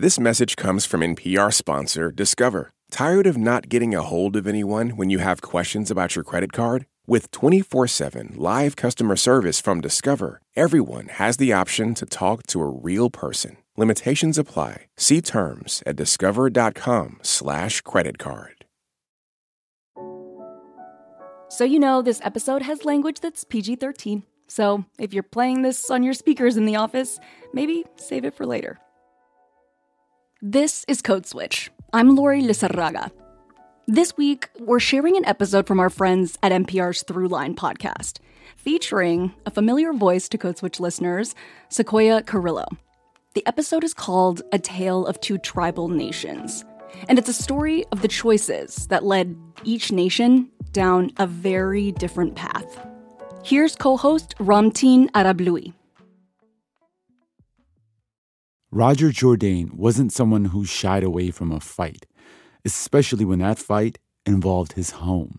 This message comes from NPR sponsor Discover. Tired of not getting a hold of anyone when you have questions about your credit card? With 24 7 live customer service from Discover, everyone has the option to talk to a real person. Limitations apply. See terms at discover.com/slash credit card. So, you know, this episode has language that's PG 13. So, if you're playing this on your speakers in the office, maybe save it for later. This is Code Switch. I'm Lori Lizarraga. This week, we're sharing an episode from our friends at NPR's Throughline podcast, featuring a familiar voice to Code Switch listeners, Sequoia Carrillo. The episode is called A Tale of Two Tribal Nations, and it's a story of the choices that led each nation down a very different path. Here's co host Ramtin Arablouei. Roger Jourdain wasn't someone who shied away from a fight, especially when that fight involved his home.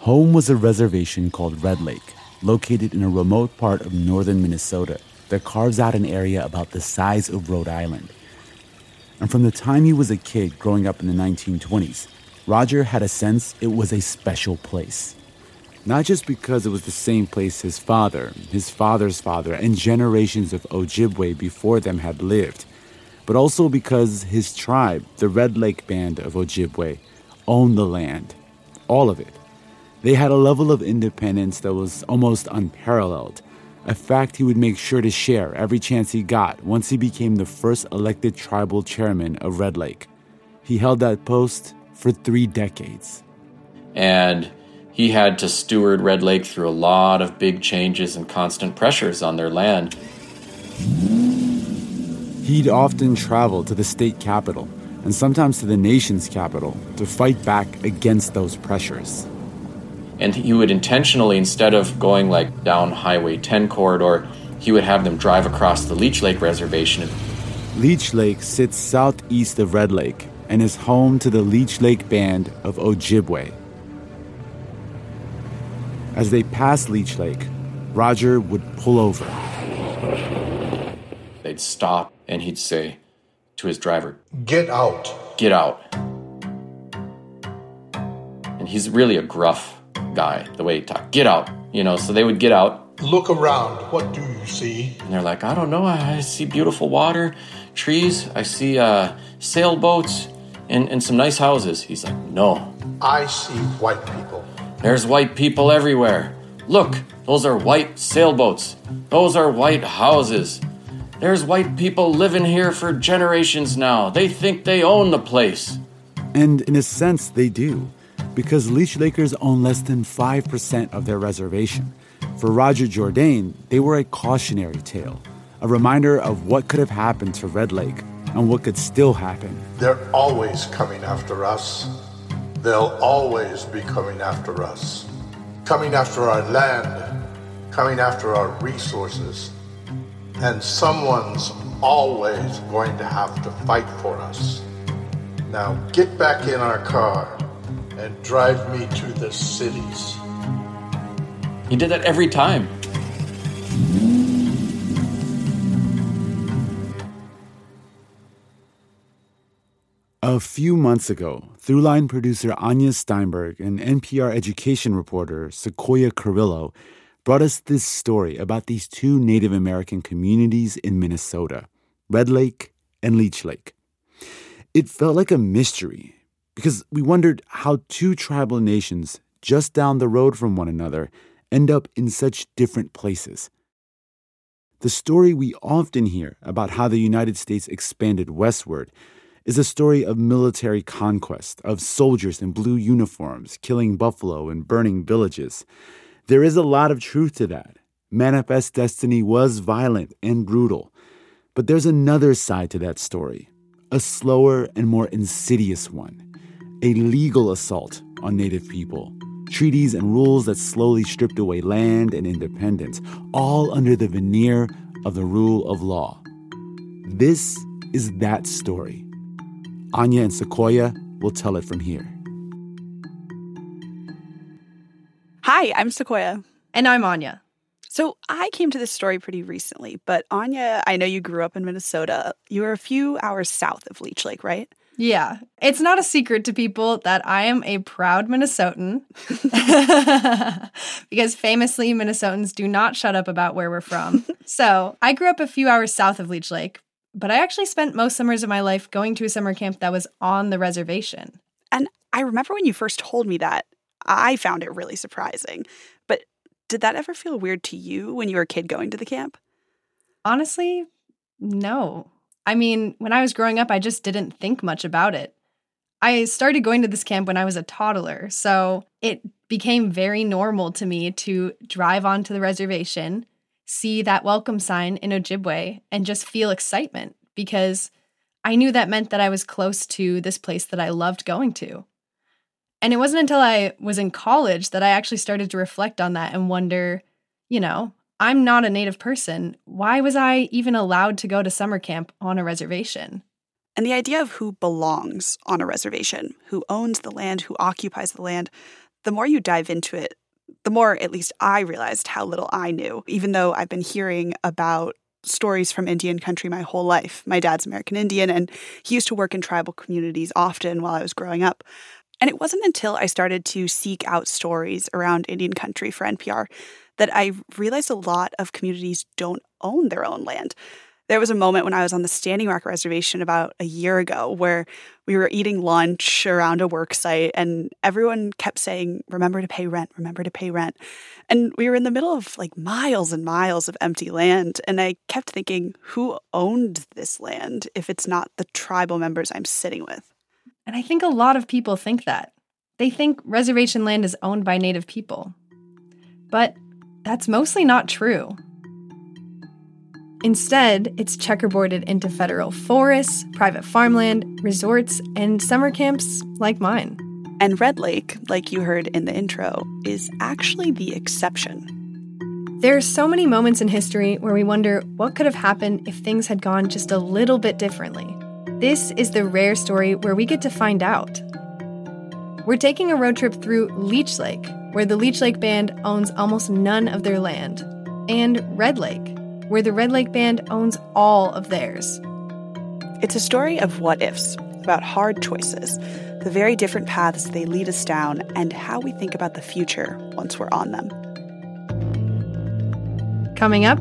Home was a reservation called Red Lake, located in a remote part of northern Minnesota that carves out an area about the size of Rhode Island. And from the time he was a kid growing up in the 1920s, Roger had a sense it was a special place. Not just because it was the same place his father, his father's father, and generations of Ojibwe before them had lived, but also because his tribe, the Red Lake Band of Ojibwe, owned the land. All of it. They had a level of independence that was almost unparalleled, a fact he would make sure to share every chance he got once he became the first elected tribal chairman of Red Lake. He held that post for three decades. And he had to steward Red Lake through a lot of big changes and constant pressures on their land. He'd often travel to the state capital and sometimes to the nation's capital to fight back against those pressures. And he would intentionally, instead of going like down Highway 10 corridor, he would have them drive across the Leech Lake Reservation. Leech Lake sits southeast of Red Lake and is home to the Leech Lake Band of Ojibwe. As they passed Leech Lake, Roger would pull over. They'd stop and he'd say to his driver, Get out. Get out. And he's really a gruff guy, the way he talked. Get out. You know, so they would get out. Look around. What do you see? And they're like, I don't know. I see beautiful water, trees. I see uh, sailboats and, and some nice houses. He's like, No. I see white people. There's white people everywhere. Look, those are white sailboats. Those are white houses. There's white people living here for generations now. They think they own the place. And in a sense, they do, because Leech Lakers own less than 5% of their reservation. For Roger Jourdain, they were a cautionary tale, a reminder of what could have happened to Red Lake and what could still happen. They're always coming after us. They'll always be coming after us. Coming after our land, coming after our resources. And someone's always going to have to fight for us. Now get back in our car and drive me to the cities. He did that every time. A few months ago, Throughline producer Anya Steinberg and NPR education reporter Sequoia Carrillo brought us this story about these two Native American communities in Minnesota, Red Lake and Leech Lake. It felt like a mystery because we wondered how two tribal nations just down the road from one another end up in such different places. The story we often hear about how the United States expanded westward is a story of military conquest, of soldiers in blue uniforms killing buffalo and burning villages. There is a lot of truth to that. Manifest Destiny was violent and brutal. But there's another side to that story, a slower and more insidious one a legal assault on Native people. Treaties and rules that slowly stripped away land and independence, all under the veneer of the rule of law. This is that story. Anya and Sequoia will tell it from here. Hi, I'm Sequoia. And I'm Anya. So I came to this story pretty recently, but Anya, I know you grew up in Minnesota. You were a few hours south of Leech Lake, right? Yeah, it's not a secret to people that I am a proud Minnesotan. because famously, Minnesotans do not shut up about where we're from. so I grew up a few hours south of Leech Lake, but I actually spent most summers of my life going to a summer camp that was on the reservation. And I remember when you first told me that, I found it really surprising. But did that ever feel weird to you when you were a kid going to the camp? Honestly, no. I mean, when I was growing up, I just didn't think much about it. I started going to this camp when I was a toddler, so it became very normal to me to drive onto the reservation, see that welcome sign in Ojibwe, and just feel excitement because I knew that meant that I was close to this place that I loved going to. And it wasn't until I was in college that I actually started to reflect on that and wonder, you know, I'm not a native person. Why was I even allowed to go to summer camp on a reservation? And the idea of who belongs on a reservation, who owns the land, who occupies the land, the more you dive into it, the more at least I realized how little I knew, even though I've been hearing about stories from Indian country my whole life. My dad's American Indian, and he used to work in tribal communities often while I was growing up. And it wasn't until I started to seek out stories around Indian country for NPR that I realized a lot of communities don't own their own land. There was a moment when I was on the Standing Rock Reservation about a year ago where we were eating lunch around a work site and everyone kept saying, Remember to pay rent, remember to pay rent. And we were in the middle of like miles and miles of empty land. And I kept thinking, Who owned this land if it's not the tribal members I'm sitting with? And I think a lot of people think that. They think reservation land is owned by Native people. But that's mostly not true. Instead, it's checkerboarded into federal forests, private farmland, resorts, and summer camps like mine. And Red Lake, like you heard in the intro, is actually the exception. There are so many moments in history where we wonder what could have happened if things had gone just a little bit differently. This is the rare story where we get to find out. We're taking a road trip through Leech Lake, where the Leech Lake Band owns almost none of their land, and Red Lake, where the Red Lake Band owns all of theirs. It's a story of what ifs, about hard choices, the very different paths they lead us down, and how we think about the future once we're on them. Coming up,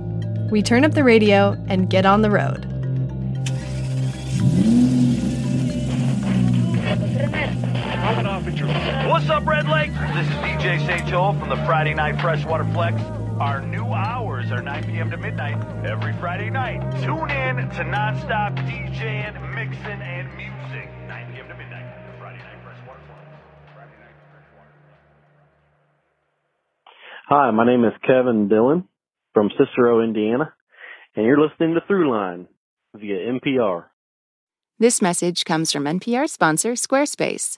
we turn up the radio and get on the road. What's up, Red Lake? This is DJ St. Joel from the Friday Night Freshwater Flex. Our new hours are 9 p.m. to midnight every Friday night. Tune in to nonstop DJing, mixing, and music. 9 p.m. to midnight. Friday Night Freshwater Flex. Friday Night Freshwater Flex. Hi, my name is Kevin Dillon from Cicero, Indiana, and you're listening to Throughline via NPR. This message comes from NPR sponsor Squarespace.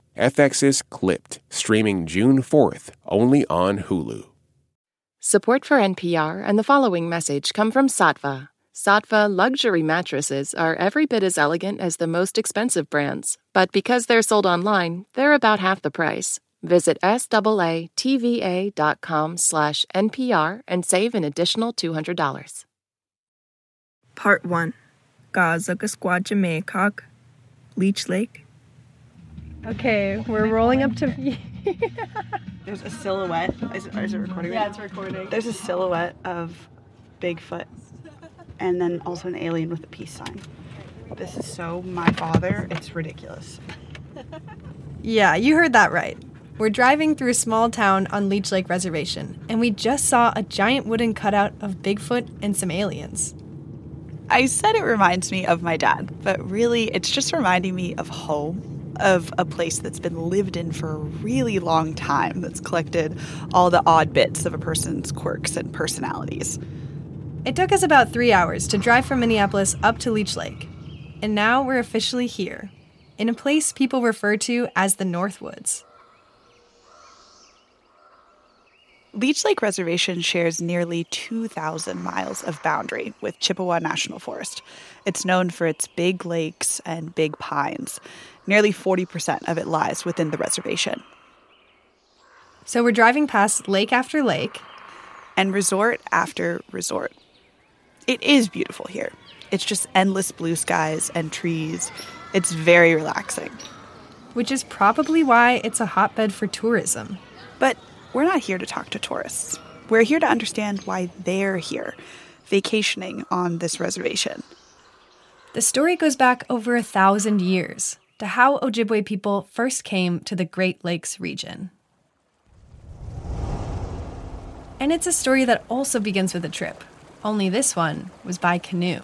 FX's Clipped, streaming June 4th, only on Hulu. Support for NPR and the following message come from Saatva. Saatva luxury mattresses are every bit as elegant as the most expensive brands, but because they're sold online, they're about half the price. Visit SAATVA.com slash NPR and save an additional $200. Part 1 gaza Gazagasquad Leech Lake. Okay, we're rolling up to. There's a silhouette. Is it, is it recording? yeah, it's recording. There's a silhouette of Bigfoot, and then also an alien with a peace sign. This is so my father. It's ridiculous. Yeah, you heard that right. We're driving through a small town on Leech Lake Reservation, and we just saw a giant wooden cutout of Bigfoot and some aliens. I said it reminds me of my dad, but really it's just reminding me of home, of a place that's been lived in for a really long time, that's collected all the odd bits of a person's quirks and personalities. It took us about three hours to drive from Minneapolis up to Leech Lake. And now we're officially here, in a place people refer to as the Northwoods. Leech Lake Reservation shares nearly 2,000 miles of boundary with Chippewa National Forest. It's known for its big lakes and big pines. Nearly 40% of it lies within the reservation. So we're driving past lake after lake and resort after resort. It is beautiful here. It's just endless blue skies and trees. It's very relaxing. Which is probably why it's a hotbed for tourism. But we're not here to talk to tourists. We're here to understand why they're here, vacationing on this reservation. The story goes back over a thousand years to how Ojibwe people first came to the Great Lakes region. And it's a story that also begins with a trip, only this one was by canoe.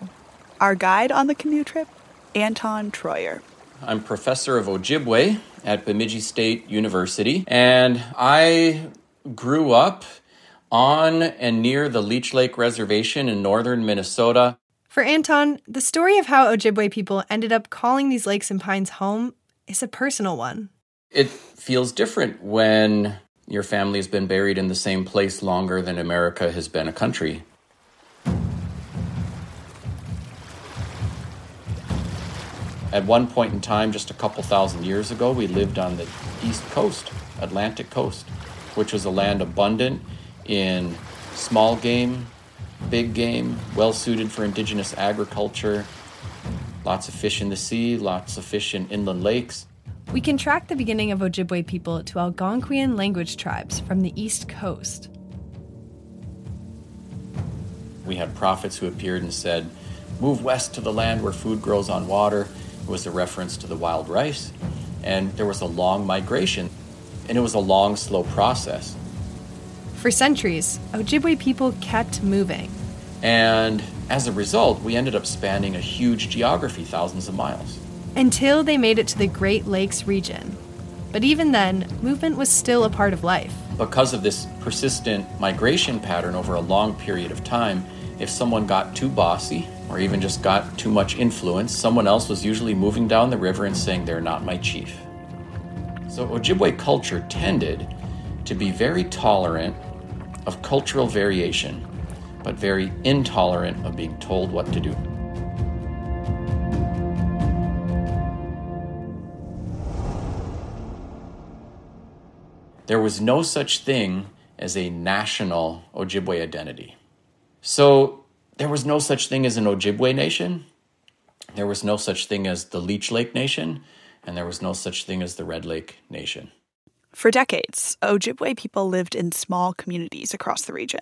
Our guide on the canoe trip, Anton Treuer. I'm professor of Ojibwe at Bemidji State University, and I grew up on and near the Leech Lake Reservation in northern Minnesota. For Anton, the story of how Ojibwe people ended up calling these lakes and pines home is a personal one. It feels different when your family has been buried in the same place longer than America has been a country. At one point in time, just a couple thousand years ago, we lived on the east coast, Atlantic coast, which was a land abundant in small game, big game, well suited for indigenous agriculture, lots of fish in the sea, lots of fish in inland lakes. We can track the beginning of Ojibwe people to Algonquian language tribes from the east coast. We had prophets who appeared and said, Move west to the land where food grows on water It was a reference to the wild rice. And there was a long migration, and it was a long, slow process. For centuries, Ojibwe people kept moving. And as a result, we ended up spanning a huge geography, thousands of miles. Until they made it to the Great Lakes region. But even then, movement was still a part of life. Because of this persistent migration pattern over a long period of time, if someone got too bossy or even just got too much influence, someone else was usually moving down the river and saying, They're not my chief. So Ojibwe culture tended to be very tolerant of cultural variation, but very intolerant of being told what to do. There was no such thing as a national Ojibwe identity. So there was no such thing as an Ojibwe nation. There was no such thing as the Leech Lake Nation, and there was no such thing as the Red Lake Nation. For decades, Ojibwe people lived in small communities across the region.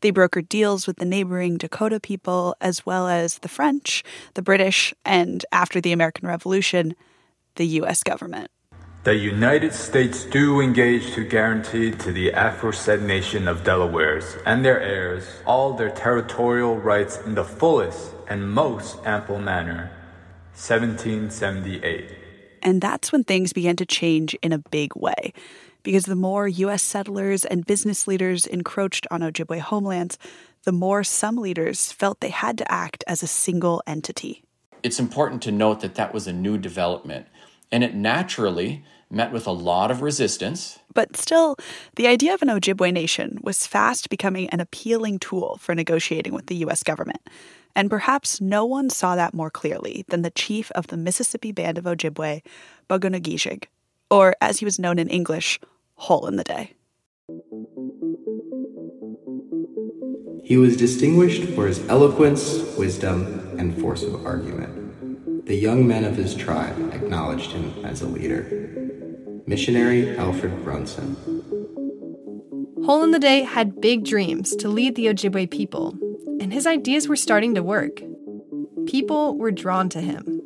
They brokered deals with the neighboring Dakota people, as well as the French, the British, and after the American Revolution, the U.S. government. The United States do engage to guarantee to the aforesaid nation of Delawares and their heirs all their territorial rights in the fullest and most ample manner. 1778. And that's when things began to change in a big way. Because the more U.S. settlers and business leaders encroached on Ojibwe homelands, the more some leaders felt they had to act as a single entity. It's important to note that that was a new development, and it naturally met with a lot of resistance. But still, the idea of an Ojibwe nation was fast becoming an appealing tool for negotiating with the U.S. government. And perhaps no one saw that more clearly than the chief of the Mississippi Band of Ojibwe, Bogunagijig, or as he was known in English, Hole in the Day. He was distinguished for his eloquence, wisdom, and force of argument. The young men of his tribe acknowledged him as a leader. Missionary Alfred Brunson. Hole in the Day had big dreams to lead the Ojibwe people, and his ideas were starting to work. People were drawn to him.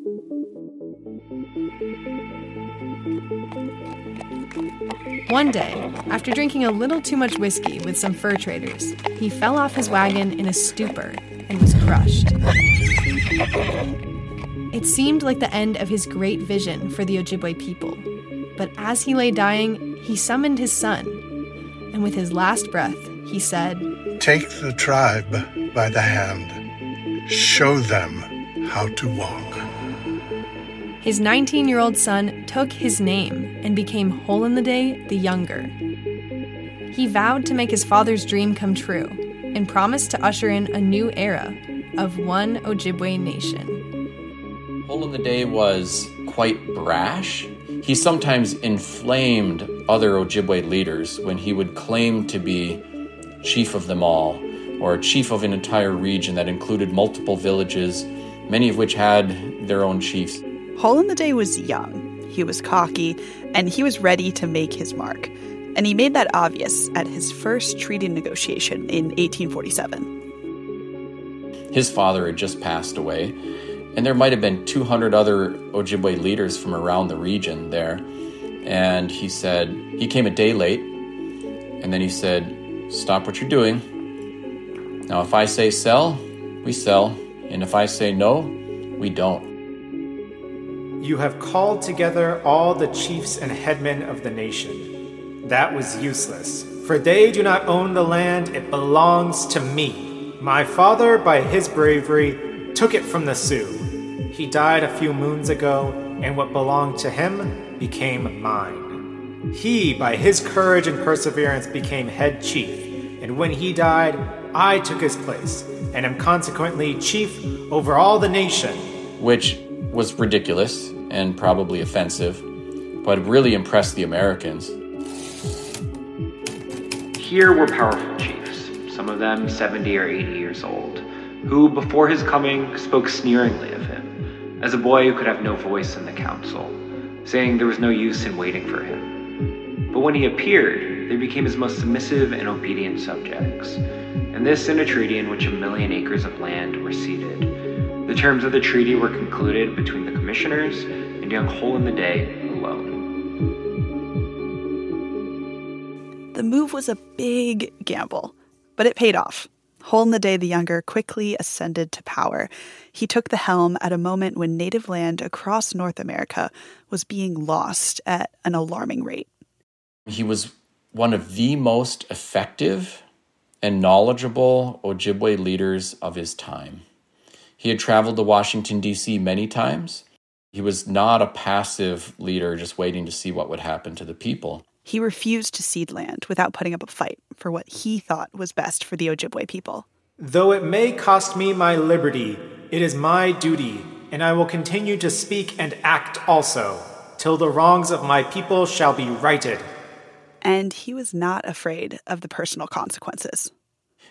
One day, after drinking a little too much whiskey with some fur traders, he fell off his wagon in a stupor and was crushed. It seemed like the end of his great vision for the Ojibwe people. But as he lay dying, he summoned his son, and with his last breath, he said, Take the tribe by the hand, show them how to walk. His 19 year old son took his name and became Hole in the Day the Younger. He vowed to make his father's dream come true and promised to usher in a new era of one Ojibwe nation. Hole in the Day was quite brash. He sometimes inflamed other Ojibwe leaders when he would claim to be chief of them all, or chief of an entire region that included multiple villages, many of which had their own chiefs. Hole in the Day was young, he was cocky, and he was ready to make his mark. And he made that obvious at his first treaty negotiation in 1847. His father had just passed away, and there might have been 200 other Ojibwe leaders from around the region there. And he said, he came a day late, and then he said, Stop what you're doing. Now, if I say sell, we sell, and if I say no, we don't. You have called together all the chiefs and headmen of the nation. That was useless, for they do not own the land, it belongs to me. My father, by his bravery, took it from the Sioux. He died a few moons ago, and what belonged to him became mine. He, by his courage and perseverance, became head chief, and when he died, I took his place, and am consequently chief over all the nation. Which was ridiculous and probably offensive, but really impressed the Americans. Here were powerful chiefs, some of them 70 or 80 years old, who, before his coming, spoke sneeringly of him, as a boy who could have no voice in the council, saying there was no use in waiting for him. But when he appeared, they became his most submissive and obedient subjects, and this in a treaty in which a million acres of land were ceded. The terms of the treaty were concluded between the commissioners and young Hole in the Day alone. The move was a big gamble, but it paid off. Hole in the Day the Younger quickly ascended to power. He took the helm at a moment when native land across North America was being lost at an alarming rate. He was one of the most effective and knowledgeable Ojibwe leaders of his time. He had traveled to Washington, D.C. many times. He was not a passive leader just waiting to see what would happen to the people. He refused to cede land without putting up a fight for what he thought was best for the Ojibwe people. Though it may cost me my liberty, it is my duty, and I will continue to speak and act also, till the wrongs of my people shall be righted. And he was not afraid of the personal consequences.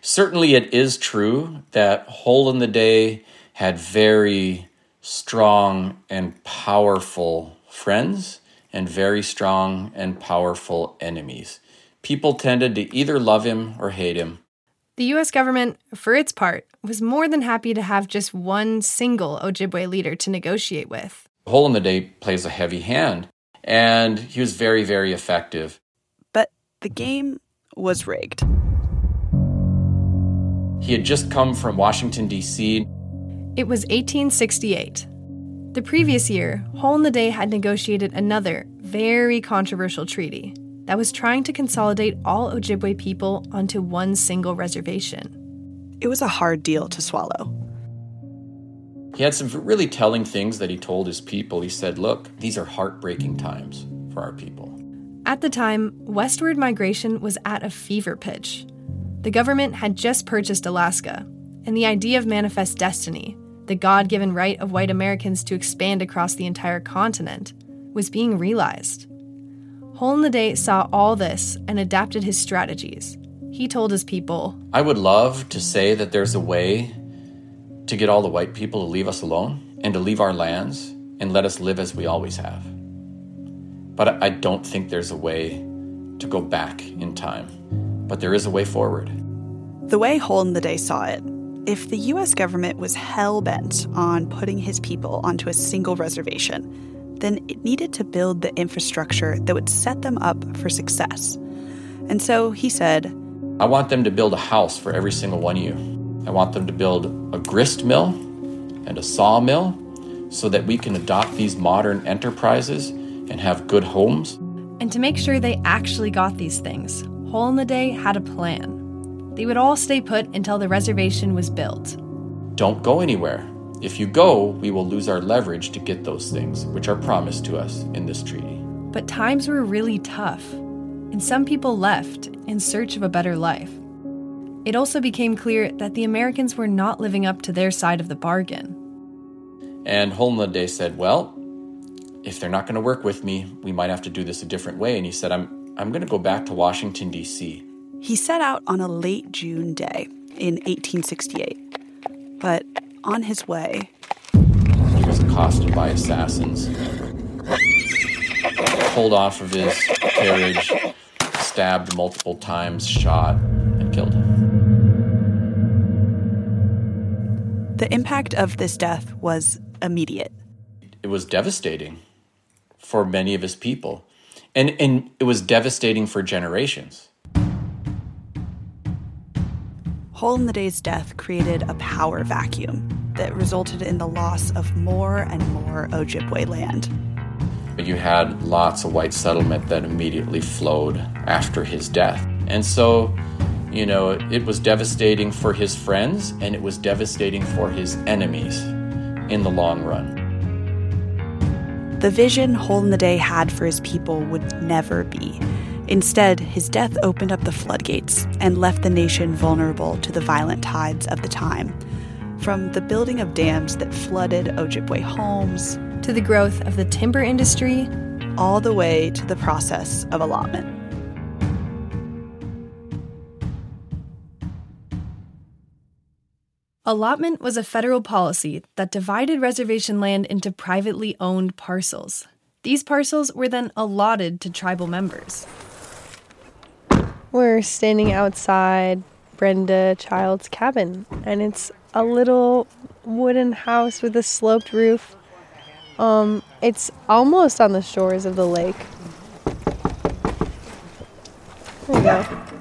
Certainly, it is true that Hole in the Day had very strong and powerful friends and very strong and powerful enemies. People tended to either love him or hate him. The US government, for its part, was more than happy to have just one single Ojibwe leader to negotiate with. Hole in the Day plays a heavy hand, and he was very, very effective. But the game was rigged. He had just come from Washington, D.C. It was 1868. The previous year, Hole in the Day had negotiated another, very controversial treaty that was trying to consolidate all Ojibwe people onto one single reservation. It was a hard deal to swallow. He had some really telling things that he told his people. He said, Look, these are heartbreaking times for our people. At the time, westward migration was at a fever pitch. The government had just purchased Alaska, and the idea of manifest destiny, the God given right of white Americans to expand across the entire continent, was being realized. Hole in the Day saw all this and adapted his strategies. He told his people I would love to say that there's a way to get all the white people to leave us alone and to leave our lands and let us live as we always have. But I don't think there's a way to go back in time. But there is a way forward. The way Hole in the Day saw it, if the US government was hell bent on putting his people onto a single reservation, then it needed to build the infrastructure that would set them up for success. And so he said, I want them to build a house for every single one of you. I want them to build a grist mill and a sawmill so that we can adopt these modern enterprises and have good homes. And to make sure they actually got these things, Hole in the Day had a plan. They would all stay put until the reservation was built. Don't go anywhere. If you go, we will lose our leverage to get those things, which are promised to us in this treaty. But times were really tough, and some people left in search of a better life. It also became clear that the Americans were not living up to their side of the bargain. And Day said, Well, if they're not going to work with me, we might have to do this a different way. And he said, I'm, I'm going to go back to Washington, D.C. He set out on a late June day in 1868. But on his way, he was accosted by assassins, pulled off of his carriage, stabbed multiple times, shot, and killed. The impact of this death was immediate. It was devastating for many of his people. And, and it was devastating for generations. Hole in the Day's death created a power vacuum that resulted in the loss of more and more Ojibwe land. You had lots of white settlement that immediately flowed after his death. And so, you know, it was devastating for his friends and it was devastating for his enemies in the long run. The vision Hole in the Day had for his people would never be. Instead, his death opened up the floodgates and left the nation vulnerable to the violent tides of the time. From the building of dams that flooded Ojibwe homes, to the growth of the timber industry, all the way to the process of allotment. Allotment was a federal policy that divided reservation land into privately owned parcels. These parcels were then allotted to tribal members. We're standing outside Brenda Child's cabin, and it's a little wooden house with a sloped roof. Um, it's almost on the shores of the lake. There you go.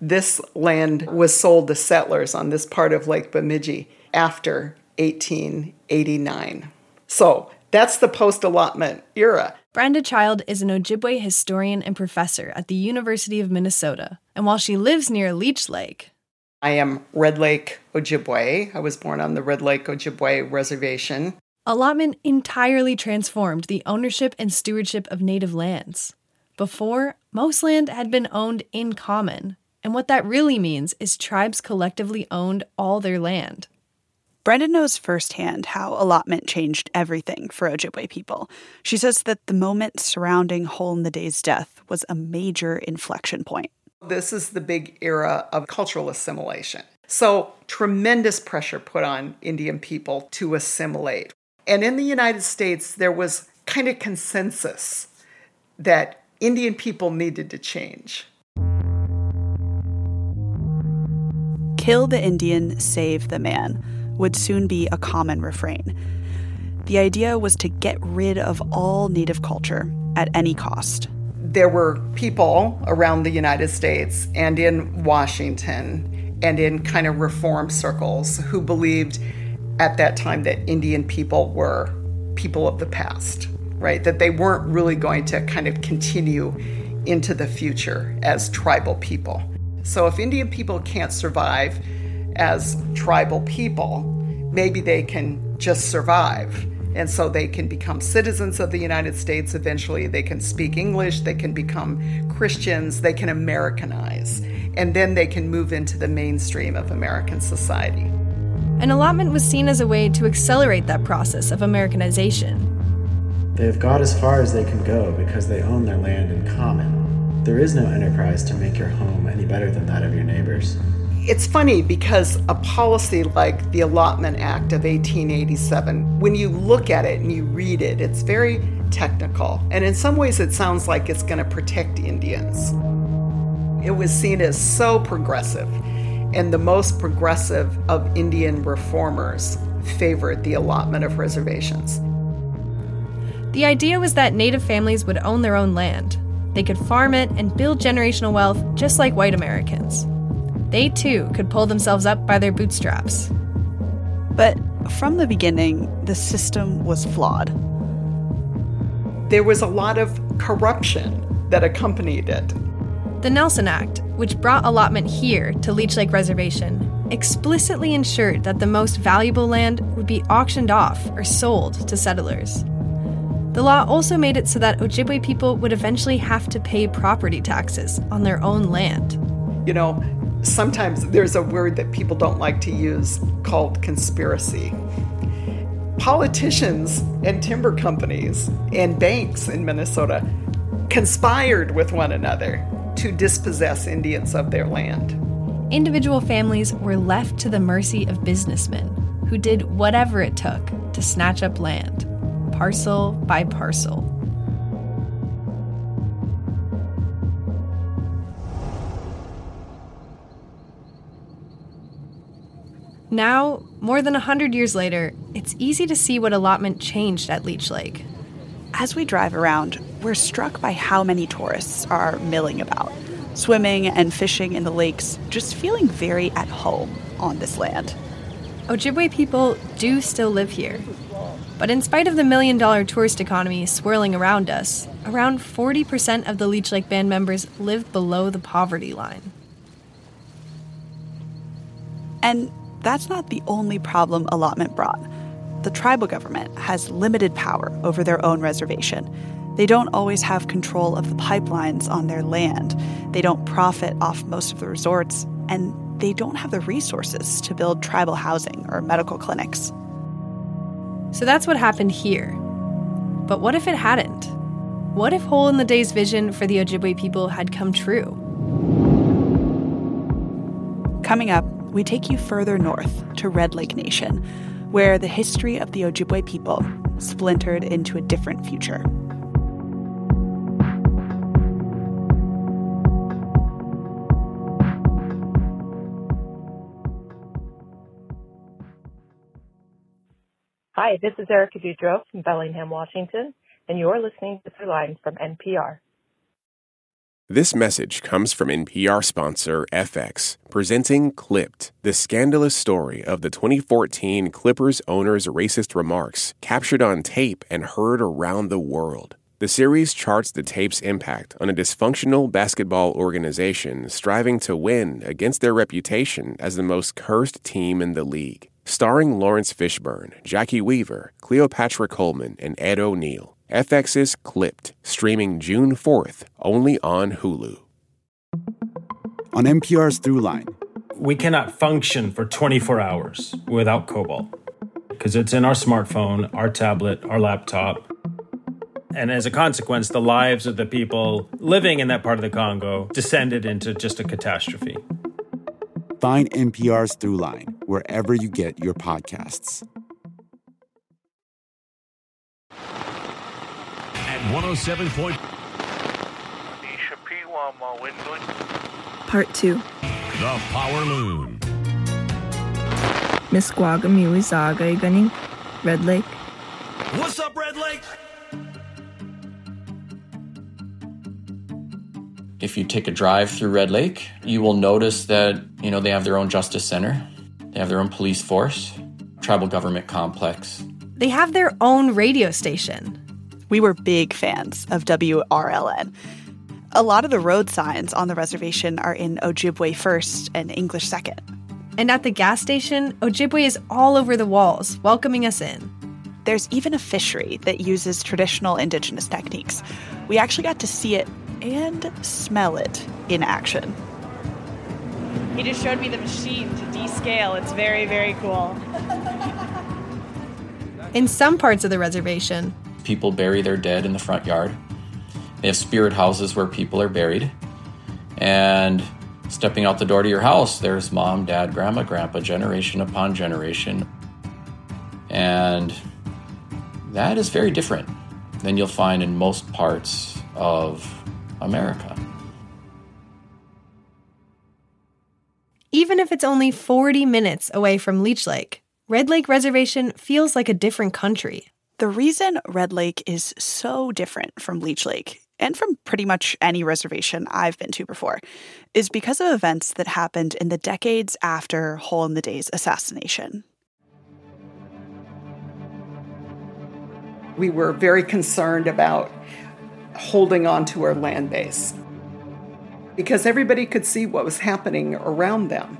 This land was sold to settlers on this part of Lake Bemidji after 1889. So that's the post allotment era. Brenda Child is an Ojibwe historian and professor at the University of Minnesota. And while she lives near Leech Lake, I am Red Lake Ojibwe. I was born on the Red Lake Ojibwe Reservation. Allotment entirely transformed the ownership and stewardship of native lands. Before, most land had been owned in common, and what that really means is tribes collectively owned all their land. Brenda knows firsthand how allotment changed everything for Ojibwe people. She says that the moment surrounding Hole in the Day's death was a major inflection point. This is the big era of cultural assimilation. So, tremendous pressure put on Indian people to assimilate. And in the United States, there was kind of consensus that Indian people needed to change. Kill the Indian, save the man would soon be a common refrain. The idea was to get rid of all native culture at any cost. There were people around the United States and in Washington and in kind of reform circles who believed at that time that Indian people were people of the past, right? That they weren't really going to kind of continue into the future as tribal people. So if Indian people can't survive as tribal people, maybe they can just survive. And so they can become citizens of the United States eventually. They can speak English, they can become Christians, they can Americanize, and then they can move into the mainstream of American society. An allotment was seen as a way to accelerate that process of Americanization. They have got as far as they can go because they own their land in common. There is no enterprise to make your home any better than that of your neighbors. It's funny because a policy like the Allotment Act of 1887, when you look at it and you read it, it's very technical. And in some ways, it sounds like it's going to protect Indians. It was seen as so progressive, and the most progressive of Indian reformers favored the allotment of reservations. The idea was that Native families would own their own land. They could farm it and build generational wealth just like white Americans. They too could pull themselves up by their bootstraps. But from the beginning, the system was flawed. There was a lot of corruption that accompanied it. The Nelson Act, which brought allotment here to Leech Lake Reservation, explicitly ensured that the most valuable land would be auctioned off or sold to settlers. The law also made it so that Ojibwe people would eventually have to pay property taxes on their own land. You know, sometimes there's a word that people don't like to use called conspiracy. Politicians and timber companies and banks in Minnesota conspired with one another to dispossess Indians of their land. Individual families were left to the mercy of businessmen who did whatever it took to snatch up land, parcel by parcel. Now, more than a 100 years later, it's easy to see what allotment changed at Leech Lake. As we drive around, we're struck by how many tourists are milling about, swimming and fishing in the lakes, just feeling very at home on this land. Ojibwe people do still live here. But in spite of the million dollar tourist economy swirling around us, around 40% of the Leech Lake Band members live below the poverty line. And that's not the only problem allotment brought. The tribal government has limited power over their own reservation. They don't always have control of the pipelines on their land. They don't profit off most of the resorts, and they don't have the resources to build tribal housing or medical clinics. So that's what happened here. But what if it hadn't? What if Hole in the Day's vision for the Ojibwe people had come true? Coming up, we take you further north to Red Lake Nation, where the history of the Ojibwe people splintered into a different future. Hi, this is Erica Boudreau from Bellingham, Washington, and you're listening to Throughline from NPR. This message comes from NPR sponsor FX, presenting Clipped, the scandalous story of the 2014 Clippers owner's racist remarks captured on tape and heard around the world. The series charts the tape's impact on a dysfunctional basketball organization striving to win against their reputation as the most cursed team in the league. Starring Laurence Fishburne, Jacki Weaver, Cleopatra Coleman, and Ed O'Neill. FX's Clipped, streaming June 4th, only on Hulu. On NPR's Throughline, we cannot function for 24 hours without cobalt because it's in our smartphone, our tablet, our laptop. And as a consequence, the lives of the people living in that part of the Congo descended into just a catastrophe. Find NPR's Throughline wherever you get your podcasts. At 107 point. Part 2 The Power Loon. Misquagam Iwizaga Iganing, Red Lake. What's up, Red Lake? If you take a drive through Red Lake, you will notice that, you know, they have their own justice center. They have their own police force, tribal government complex. They have their own radio station. We were big fans of WRLN. A lot of the road signs on the reservation are in Ojibwe first and English second. And at the gas station, Ojibwe is all over the walls, welcoming us in. There's even a fishery that uses traditional indigenous techniques. We actually got to see it and smell it in action. He just showed me the machine to descale. It's very, very cool. In some parts of the reservation, People bury their dead in the front yard. They have spirit houses where people are buried. And stepping out the door to your house, there's mom, dad, grandma, grandpa, generation upon generation. And that is very different than you'll find in most parts of America. even if it's only 40 minutes away from Leech Lake, Red Lake Reservation feels like a different country. The reason Red Lake is so different from Leech Lake and from pretty much any reservation I've been to before is because of events that happened in the decades after Hole in the Day's assassination. We were very concerned about holding on to our land base because everybody could see what was happening around them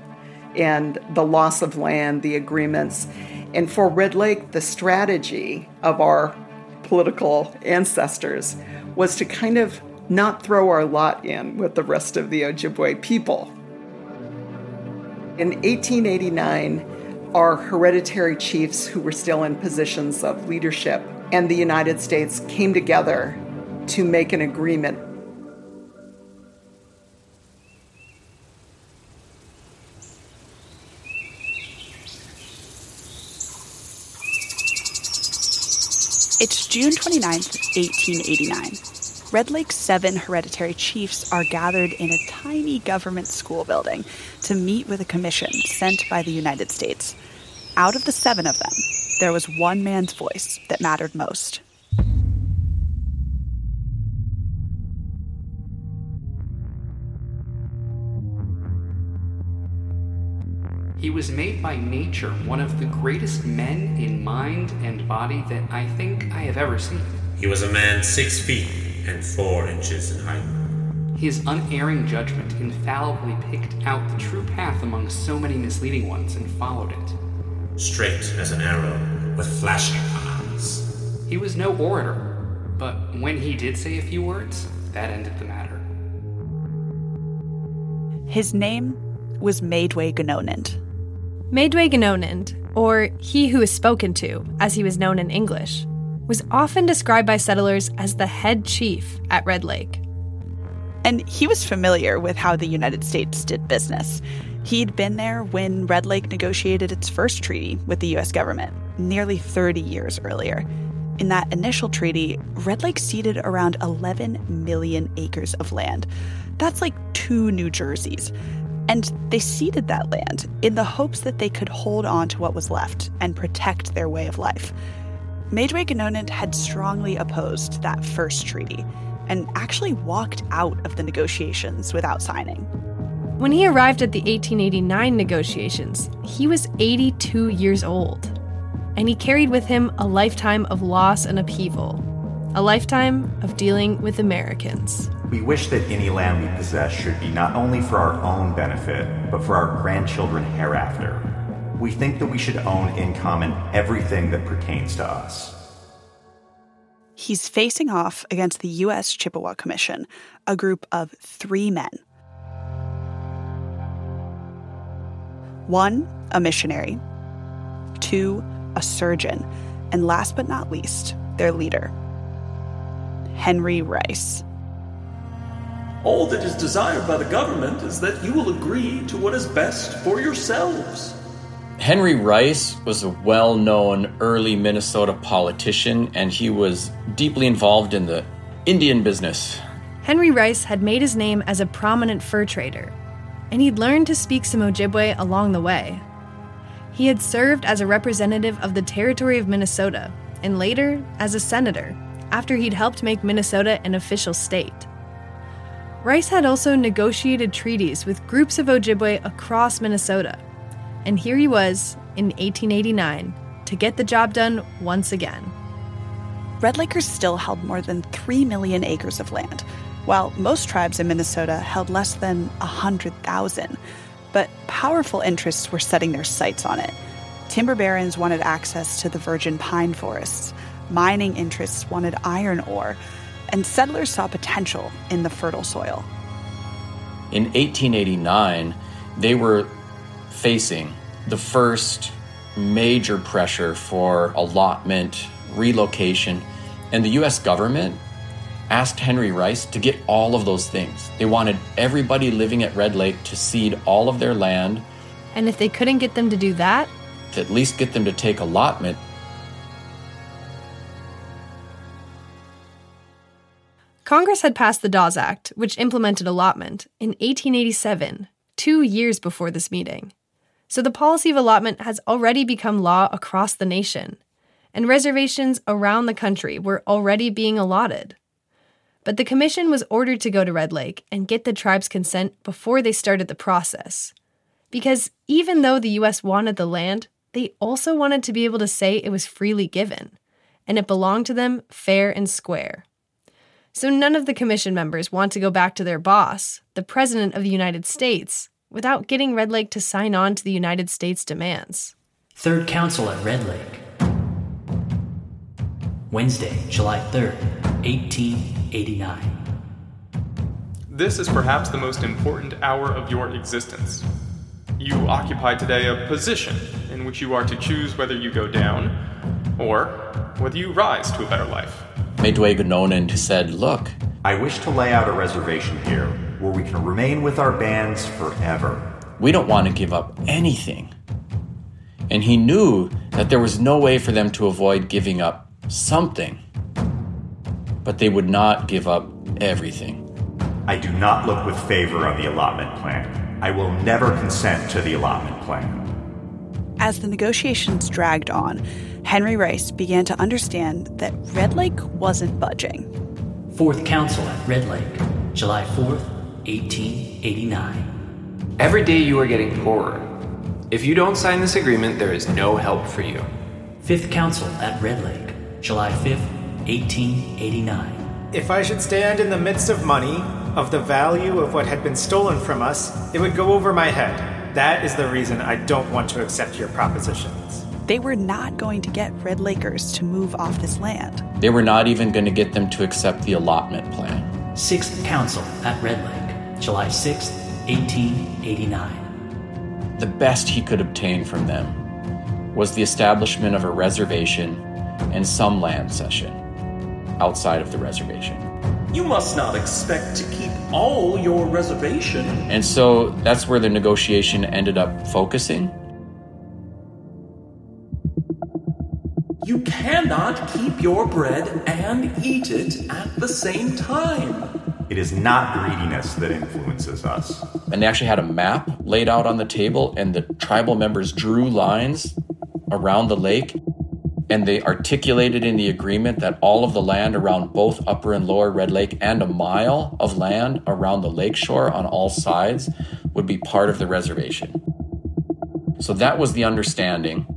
and the loss of land, the agreements. And for Red Lake, the strategy of our political ancestors was to kind of not throw our lot in with the rest of the Ojibwe people. In 1889, our hereditary chiefs who were still in positions of leadership and the United States came together to make an agreement It's June 29th, 1889. Red Lake's seven hereditary chiefs are gathered in a tiny government school building to meet with a commission sent by the United States. Out of the seven of them, there was one man's voice that mattered most. He was made by nature one of the greatest men in mind and body that I think I have ever seen. He was a man six feet and four inches in height. His unerring judgment infallibly picked out the true path among so many misleading ones and followed it. Straight as an arrow, with flashing eyes. He was no orator, but when he did say a few words, that ended the matter. His name was Maedhwe Gononand. Gononand, or he who is spoken to, as he was known in English, was often described by settlers as the head chief at Red Lake. And he was familiar with how the United States did business. He'd been there when Red Lake negotiated its first treaty with the US government, nearly 30 years earlier. In that initial treaty, Red Lake ceded around 11 million acres of land. That's like two New Jerseys. And they ceded that land in the hopes that they could hold on to what was left and protect their way of life. Maedhwe Gononand had strongly opposed that first treaty and actually walked out of the negotiations without signing. When he arrived at the 1889 negotiations, he was 82 years old, and he carried with him a lifetime of loss and upheaval, a lifetime of dealing with Americans. We wish that any land we possess should be not only for our own benefit, but for our grandchildren hereafter. We think that we should own in common everything that pertains to us. He's facing off against the U.S. Chippewa Commission, a group of three men. One, a missionary. Two, a surgeon. And last but not least, their leader, Henry Rice. All that is desired by the government is that you will agree to what is best for yourselves. Henry Rice was a well known early Minnesota politician, and he was deeply involved in the Indian business. Henry Rice had made his name as a prominent fur trader, and he'd learned to speak some Ojibwe along the way. He had served as a representative of the territory of Minnesota, and later as a senator, after he'd helped make Minnesota an official state. Rice had also negotiated treaties with groups of Ojibwe across Minnesota. And here he was in 1889 to get the job done once again. Red Lakers still held more than 3 million acres of land, while most tribes in Minnesota held less than 100,000. But powerful interests were setting their sights on it. Timber barons wanted access to the virgin pine forests, mining interests wanted iron ore, and settlers saw potential in the fertile soil. In 1889, they were facing the first major pressure for allotment, relocation, and the US government asked Henry Rice to get all of those things. They wanted everybody living at Red Lake to cede all of their land. And if they couldn't get them to do that, to at least get them to take allotment. Congress had passed the Dawes Act, which implemented allotment, in 1887, two years before this meeting. So the policy of allotment has already become law across the nation. and reservations around the country were already being allotted. But the commission was ordered to go to Red Lake and get the tribe's consent before they started the process. Because even though the US wanted the land, they also wanted to be able to say it was freely given, and it belonged to them fair and square. So none of the commission members want to go back to their boss, the President of the United States, without getting Red Lake to sign on to the United States demands. Third Council at Red Lake. Wednesday, July 3rd, 1889. This is perhaps the most important hour of your existence. You occupy today a position in which you are to choose whether you go down or whether you rise to a better life. Medway said, Look, I wish to lay out a reservation here where we can remain with our bands forever. We don't want to give up anything. And he knew that there was no way for them to avoid giving up something. But they would not give up everything. I do not look with favor on the allotment plan. I will never consent to the allotment plan. As the negotiations dragged on, Henry Rice began to understand that Red Lake wasn't budging. Fourth Council at Red Lake, July 4th, 1889. Every day you are getting poorer. If you don't sign this agreement, there is no help for you. Fifth Council at Red Lake, July 5th, 1889. If I should stand in the midst of money, of the value of what had been stolen from us, it would go over my head. That is the reason I don't want to accept your propositions. They were not going to get Red Lakers to move off this land. They were not even going to get them to accept the allotment plan. Sixth Council at Red Lake, July 6th, 1889 the best he could obtain from them was the establishment of a reservation and some land cession outside of the reservation. You must not expect to keep all your reservation. And so that's where the negotiation ended up focusing. You cannot keep your bread and eat it at the same time. It is not greediness that influences us. And they actually had a map laid out on the table, and the tribal members drew lines around the lake. And they articulated in the agreement that all of the land around both Upper and Lower Red Lake and a mile of land around the lakeshore on all sides would be part of the reservation. So that was the understanding.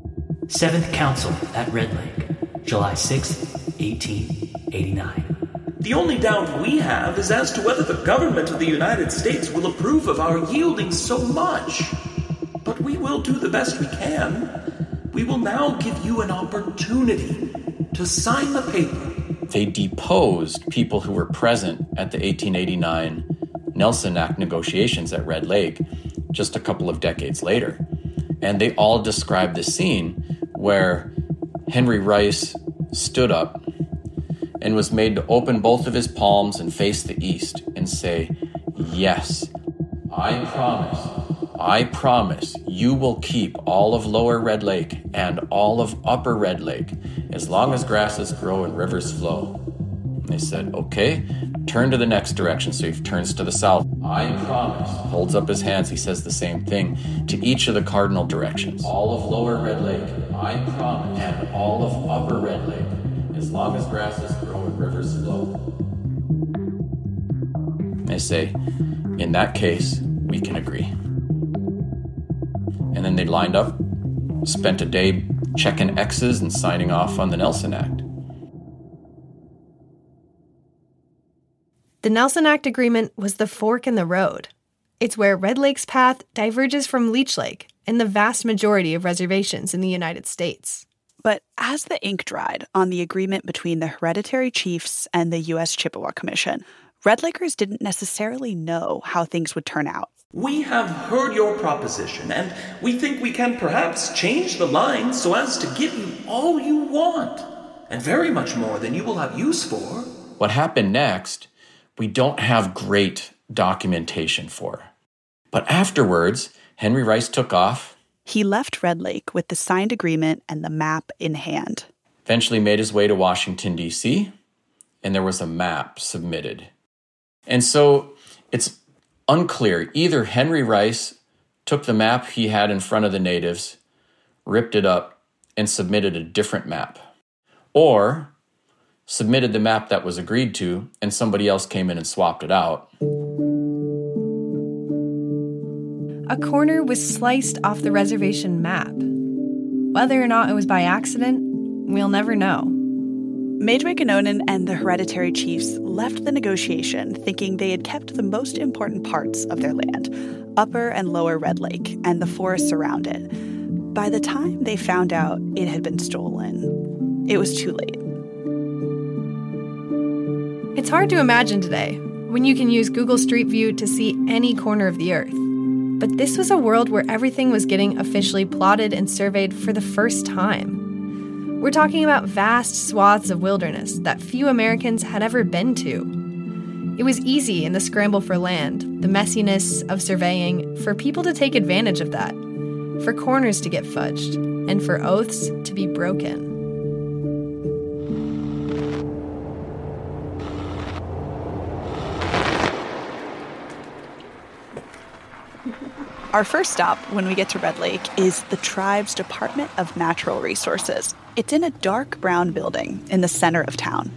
Seventh Council at Red Lake, July 6, 1889. The only doubt we have is as to whether the government of the United States will approve of our yielding so much. But we will do the best we can. We will now give you an opportunity to sign the paper. They deposed people who were present at the 1889 Nelson Act negotiations at Red Lake just a couple of decades later. And they all described the scene where Henry Rice stood up and was made to open both of his palms and face the east and say, Yes, I promise, I promise you will keep all of Lower Red Lake and all of Upper Red Lake as long as grasses grow and rivers flow. And they said, Okay, turn to the next direction. So he turns to the south. I promise. Holds up his hands. He says the same thing to each of the cardinal directions. All of Lower Red Lake, I promise, and all of Upper Red Lake as long as grasses grow and rivers flow. They say, in that case, we can agree. And then they lined up, spent a day checking X's and signing off on the Nelson Act. The Nelson Act agreement was the fork in the road. It's where Red Lake's path diverges from Leech Lake and the vast majority of reservations in the United States. But as the ink dried on the agreement between the hereditary chiefs and the U.S. Chippewa Commission, Red Lakers didn't necessarily know how things would turn out. We have heard your proposition, and we think we can perhaps change the lines so as to give you all you want, and very much more than you will have use for. What happened next, we don't have great documentation for. But afterwards, Henry Rice took off he left Red Lake with the signed agreement and the map in hand. Eventually made his way to Washington, D.C., and there was a map submitted. And so it's unclear. Either Henry Rice took the map he had in front of the natives, ripped it up, and submitted a different map. or submitted the map that was agreed to and somebody else came in and swapped it out. A corner was sliced off the reservation map. Whether or not it was by accident, we'll never know. Majwe Ganonen and the hereditary chiefs left the negotiation thinking they had kept the most important parts of their land, Upper and Lower Red Lake, and the forests around it. By the time they found out it had been stolen, it was too late. It's hard to imagine today when you can use Google Street View to see any corner of the earth. But this was a world where everything was getting officially plotted and surveyed for the first time. We're talking about vast swaths of wilderness that few Americans had ever been to. It was easy in the scramble for land, the messiness of surveying, for people to take advantage of that, for corners to get fudged, and for oaths to be broken. Our first stop when we get to Red Lake is the tribe's Department of Natural Resources. It's in a dark brown building in the center of town.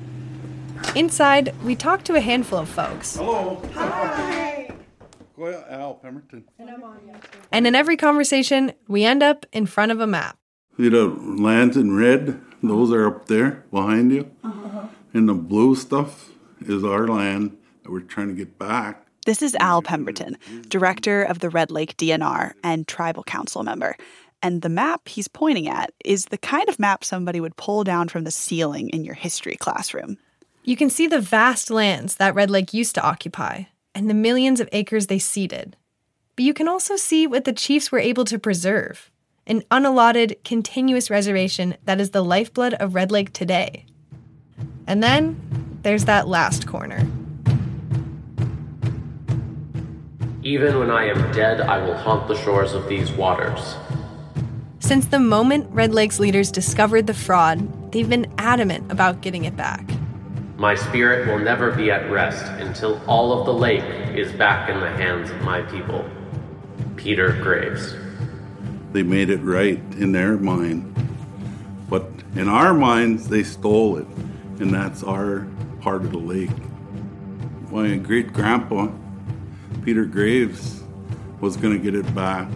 Inside, we talk to a handful of folks. Hello. Hi. Well, Al Pemberton. And in every conversation, we end up in front of a map. See the lands in red? Those are up there behind you. Uh-huh. And the blue stuff is our land that we're trying to get back. This is Al Pemberton, director of the Red Lake DNR and tribal council member. And the map he's pointing at is the kind of map somebody would pull down from the ceiling in your history classroom. You can see the vast lands that Red Lake used to occupy and the millions of acres they ceded. But you can also see what the chiefs were able to preserve an unallotted, continuous reservation that is the lifeblood of Red Lake today. And then there's that last corner. Even when I am dead, I will haunt the shores of these waters. Since the moment Red Lake's leaders discovered the fraud, they've been adamant about getting it back. My spirit will never be at rest until all of the lake is back in the hands of my people. Peter Graves. They made it right in their mind. But in our minds, they stole it. And that's our part of the lake. My great grandpa, Peter Graves, was going to get it back.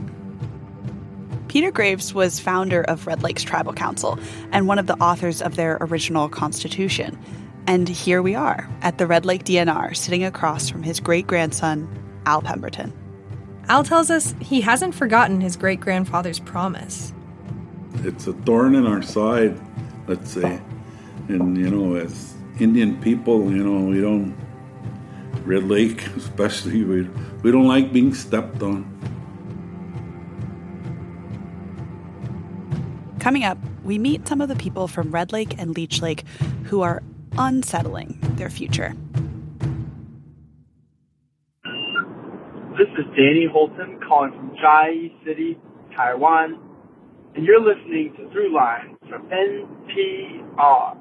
Peter Graves was founder of Red Lakes Tribal Council and one of the authors of their original constitution. And here we are at the Red Lake DNR, sitting across from his great grandson, Al Pemberton. Al tells us he hasn't forgotten his great grandfather's promise. It's a thorn in our side, let's say. And, you know, as Indian people, you know, we don't, Red Lake especially, we, we don't like being stepped on. Coming up, we meet some of the people from Red Lake and Leech Lake who are unsettling their future. This is Danny Holton calling from Chiayi City, Taiwan, and you're listening to Throughline from NPR.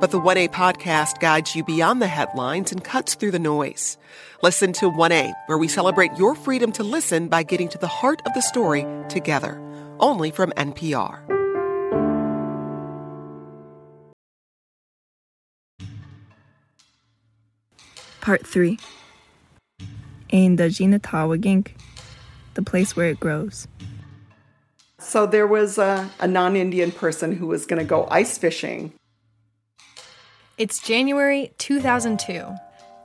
but the 1A podcast guides you beyond the headlines and cuts through the noise. Listen to 1A, where we celebrate your freedom to listen by getting to the heart of the story together. Only from NPR. Part 3 In the Ginatawagink, the place where it grows. So there was a, a non Indian person who was going to go ice fishing. It's January 2002.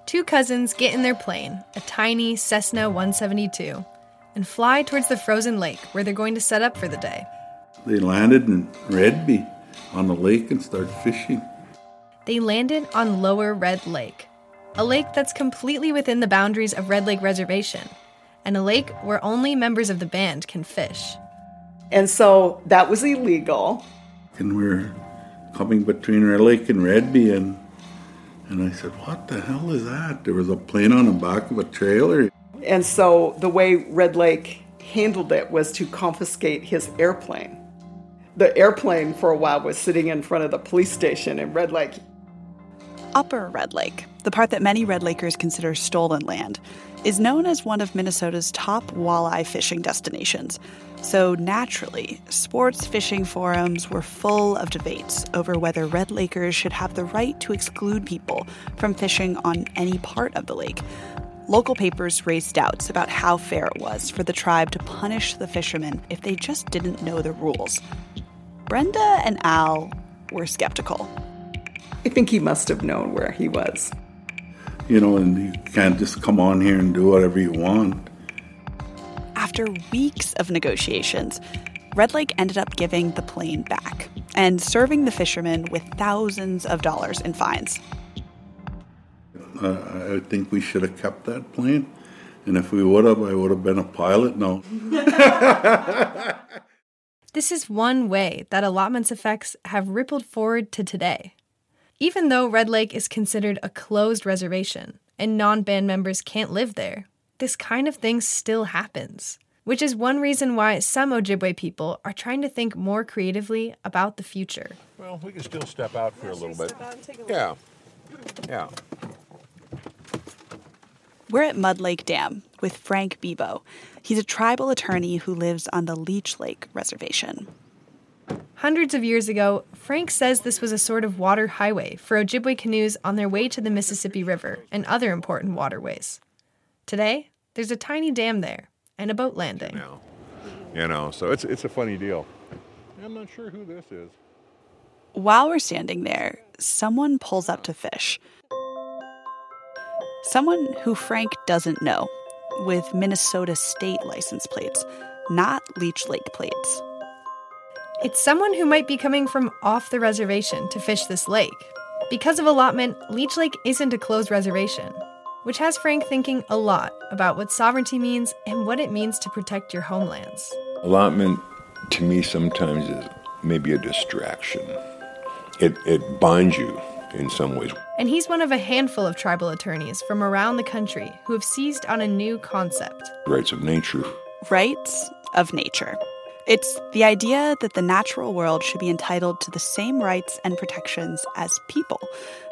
Two cousins get in their plane, a tiny Cessna 172, and fly towards the frozen lake where they're going to set up for the day. They landed in Redby on the lake and started fishing. They landed on Lower Red Lake, a lake that's completely within the boundaries of Red Lake Reservation, and a lake where only members of the band can fish. And so that was illegal. And we're coming between Red Lake and Redby, and And I said, What the hell is that? There was a plane on the back of a trailer. And so the way Red Lake handled it was to confiscate his airplane. The airplane for a while was sitting in front of the police station in Red Lake. Upper Red Lake, the part that many Red Lakers consider stolen land, is known as one of Minnesota's top walleye fishing destinations. So naturally, sports fishing forums were full of debates over whether Red Lakers should have the right to exclude people from fishing on any part of the lake. Local papers raised doubts about how fair it was for the tribe to punish the fishermen if they just didn't know the rules. Brenda and Al were skeptical. I think he must have known where he was. You know, and you can't just come on here and do whatever you want. After weeks of negotiations, Red Lake ended up giving the plane back and serving the fishermen with thousands of dollars in fines. Uh, I think we should have kept that plane. And if we would have, I would have been a pilot now. This is one way that allotments effects have rippled forward to today. Even though Red Lake is considered a closed reservation and non band members can't live there, this kind of thing still happens, which is one reason why some Ojibwe people are trying to think more creatively about the future. Well, we can still step out for a little bit. Yeah. Yeah. We're at Mud Lake Dam with Frank Bibeau. He's a tribal attorney who lives on the Leech Lake Reservation. Hundreds of years ago, Frank says this was a sort of water highway for Ojibwe canoes on their way to the Mississippi River and other important waterways. Today, there's a tiny dam there and a boat landing. You know, so it's it's a funny deal. I'm not sure who this is. While we're standing there, someone pulls up to fish. Someone who Frank doesn't know, with Minnesota state license plates, not Leech Lake plates. It's someone who might be coming from off the reservation to fish this lake. Because of allotment, Leech Lake isn't a closed reservation, which has Frank thinking a lot about what sovereignty means and what it means to protect your homelands. Allotment to me sometimes is maybe a distraction. It it binds you in some ways. And he's one of a handful of tribal attorneys from around the country who have seized on a new concept. Rights of nature. Rights of nature. It's the idea that the natural world should be entitled to the same rights and protections as people.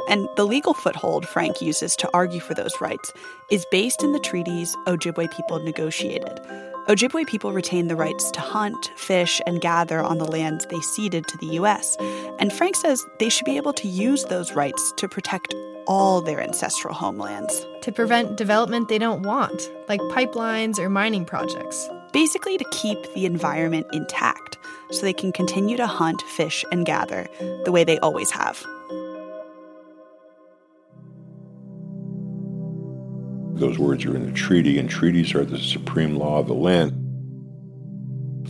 And the legal foothold Frank uses to argue for those rights is based in the treaties Ojibwe people negotiated. Ojibwe people retain the rights to hunt, fish, and gather on the lands they ceded to the U.S. And Frank says they should be able to use those rights to protect all their ancestral homelands. To prevent development they don't want, like pipelines or mining projects. Basically, to keep the environment intact so they can continue to hunt, fish, and gather the way they always have. Those words are in the treaty, and treaties are the supreme law of the land.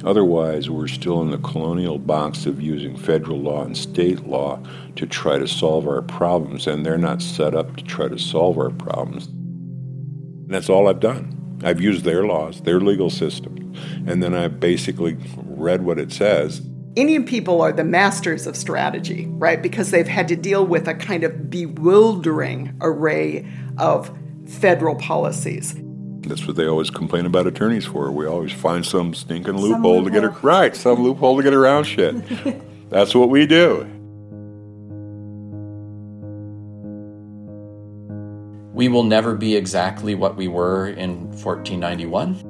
Otherwise, we're still in the colonial box of using federal law and state law to try to solve our problems, and they're not set up to try to solve our problems. And that's all I've done. I've used their laws, their legal system, and then I've basically read what it says. Indian people are the masters of strategy, right? Because they've had to deal with a kind of bewildering array of federal policies. That's what they always complain about attorneys for. We always find some stinking loophole, to get it right, some loophole to get around shit. That's what we do. We will never be exactly what we were in 1491.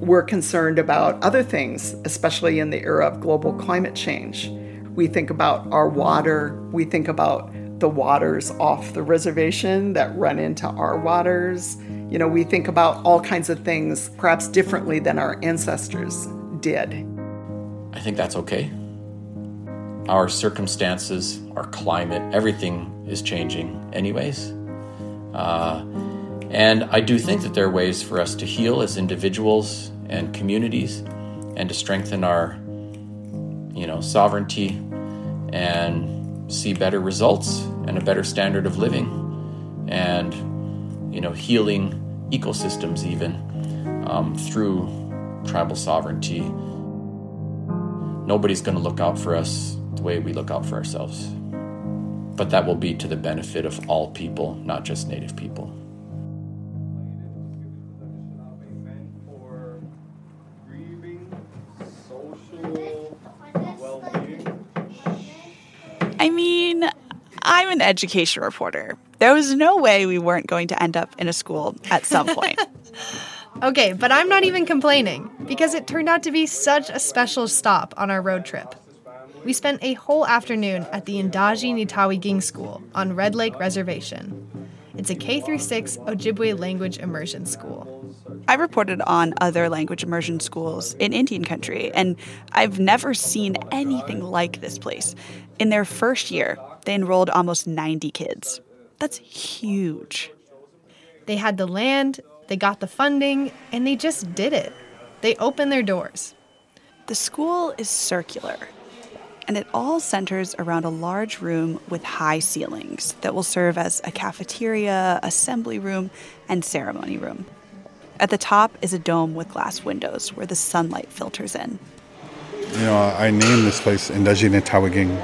We're concerned about other things, especially in the era of global climate change. We think about our water, we think about the waters off the reservation that run into our waters. You know, we think about all kinds of things perhaps differently than our ancestors did. I think that's okay. Our circumstances, our climate, everything is changing, anyways. Uh, and I do think that there are ways for us to heal as individuals and communities and to strengthen our, you know, sovereignty and see better results and a better standard of living and, you know, healing ecosystems even um, through tribal sovereignty. Nobody's going to look out for us the way we look out for ourselves. But that will be to the benefit of all people, not just Native people. I mean, I'm an education reporter. There was no way we weren't going to end up in a school at some point. Okay, but I'm not even complaining because it turned out to be such a special stop on our road trip. We spent a whole afternoon at the Endazhi-Nitaawiging School on Red Lake Reservation. It's a K through 6 Ojibwe language immersion school. I reported on other language immersion schools in Indian country, and I've never seen anything like this place. In their first year, they enrolled almost 90 kids. That's huge. They had the land, they got the funding, and they just did it. They opened their doors. The school is circular, and it all centers around a large room with high ceilings that will serve as a cafeteria, assembly room, and ceremony room. At the top is a dome with glass windows where the sunlight filters in. You know, I named this place Endazhi-Nitaawiging,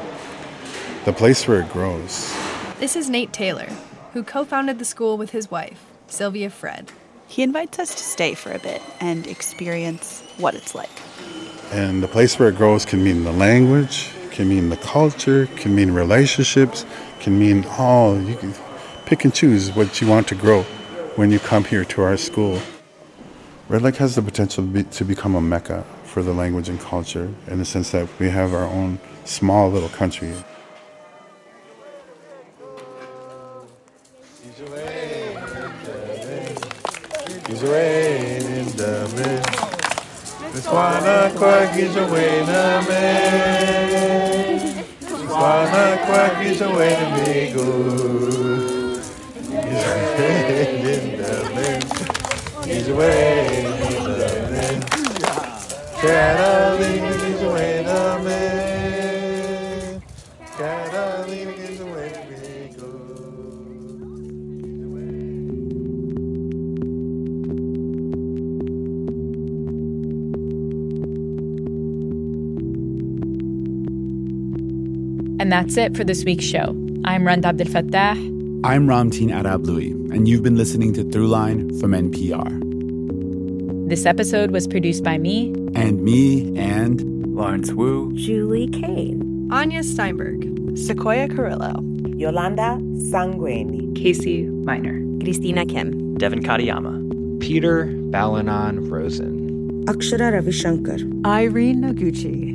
the place where it grows. This is Nate Taylor, who co founded the school with his wife, Sylvia Fred. He invites us to stay for a bit and experience what it's like. And the place where it grows can mean the language, can mean the culture, can mean relationships, can mean all. You can pick and choose what you want to grow when you come here to our school. Red Lake has the potential to, be, to become a mecca for the language and culture in the sense that we have our own small little country. He's man. This one a quack, he's a way to man. This one a quack, he's a way to me good. He's rain in the man. And that's it for this week's show. I'm Rund Abdelfatah. I'm Ramtin Arablouei, and you've been listening to Throughline from NPR. This episode was produced by me. And me and Lawrence Wu, Julie Caine, Anya Steinberg, Sequoia Carrillo, Yolanda Sangweni, Casey Miner, Christina Kim, Devin Katayama, Peter Balonon Rosen, Akshara Ravishankar, Irene Noguchi.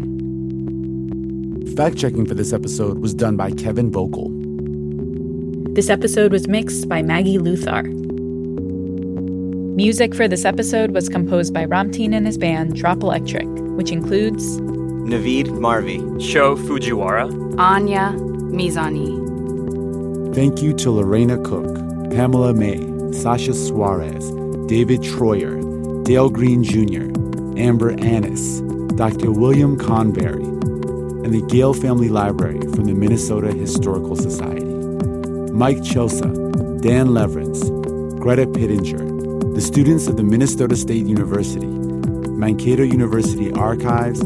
Fact checking for this episode was done by Kevin Vogel. This episode was mixed by Maggie Luthar. Music for this episode was composed by Ramtin and his band Drop Electric, which includes Naveed Marvi, Sho Fujiwara, Anya Mizani. Thank you to Lorena Cook, Pamela May, Sasha Suarez, David Troyer, Dale Green Jr., Amber Annis, Dr. William Conberry, and the Gale Family Library from the Minnesota Historical Society. Mike Chosa, Dan Leverance, Greta Pittinger, the students of the Minnesota State University, Mankato University Archives,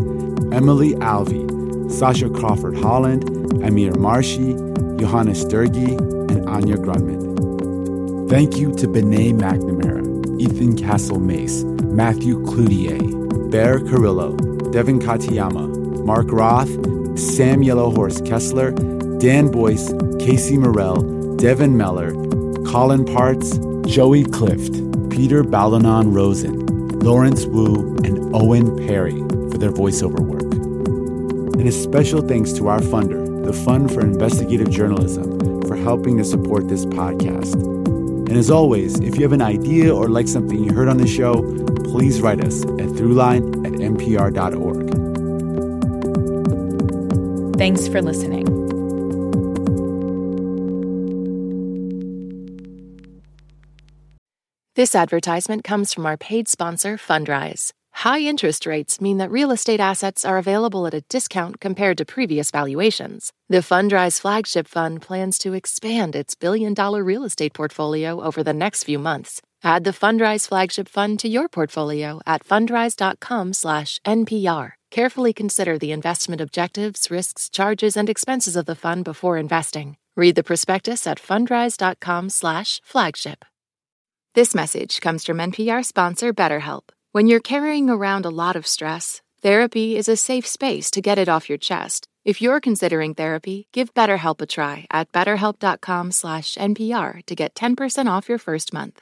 Emily Alvey, Sasha Crawford Holland, Amir Marshi, Johannes Sturgi, and Anya Grunman. Thank you to Benet McNamara, Ethan Castle Mace, Matthew Cloutier, Bear Carrillo, Devin Katayama, Mark Roth, Sam Yellowhorse Kessler, Dan Boyce, Casey Morell, Devin Meller, Colin Parts, Joey Clift, Peter Balonon Rosen, Lawrence Wu, and Owen Perry for their voiceover work. And a special thanks to our funder, the Fund for Investigative Journalism, for helping to support this podcast. And as always, if you have an idea or like something you heard on the show, please write us at throughline at npr.org. Thanks for listening. This advertisement comes from our paid sponsor, Fundrise. High interest rates mean that real estate assets are available at a discount compared to previous valuations. The Fundrise flagship fund plans to expand its billion dollar real estate portfolio over the next few months. Add the Fundrise flagship fund to your portfolio at fundrise.com/npr. Carefully consider the investment objectives, risks, charges, and expenses of the fund before investing. Read the prospectus at fundrise.com/flagship. This message comes from NPR sponsor BetterHelp. When you're carrying around a lot of stress, therapy is a safe space to get it off your chest. If you're considering therapy, give BetterHelp a try at betterhelp.com/npr to get 10% off your first month.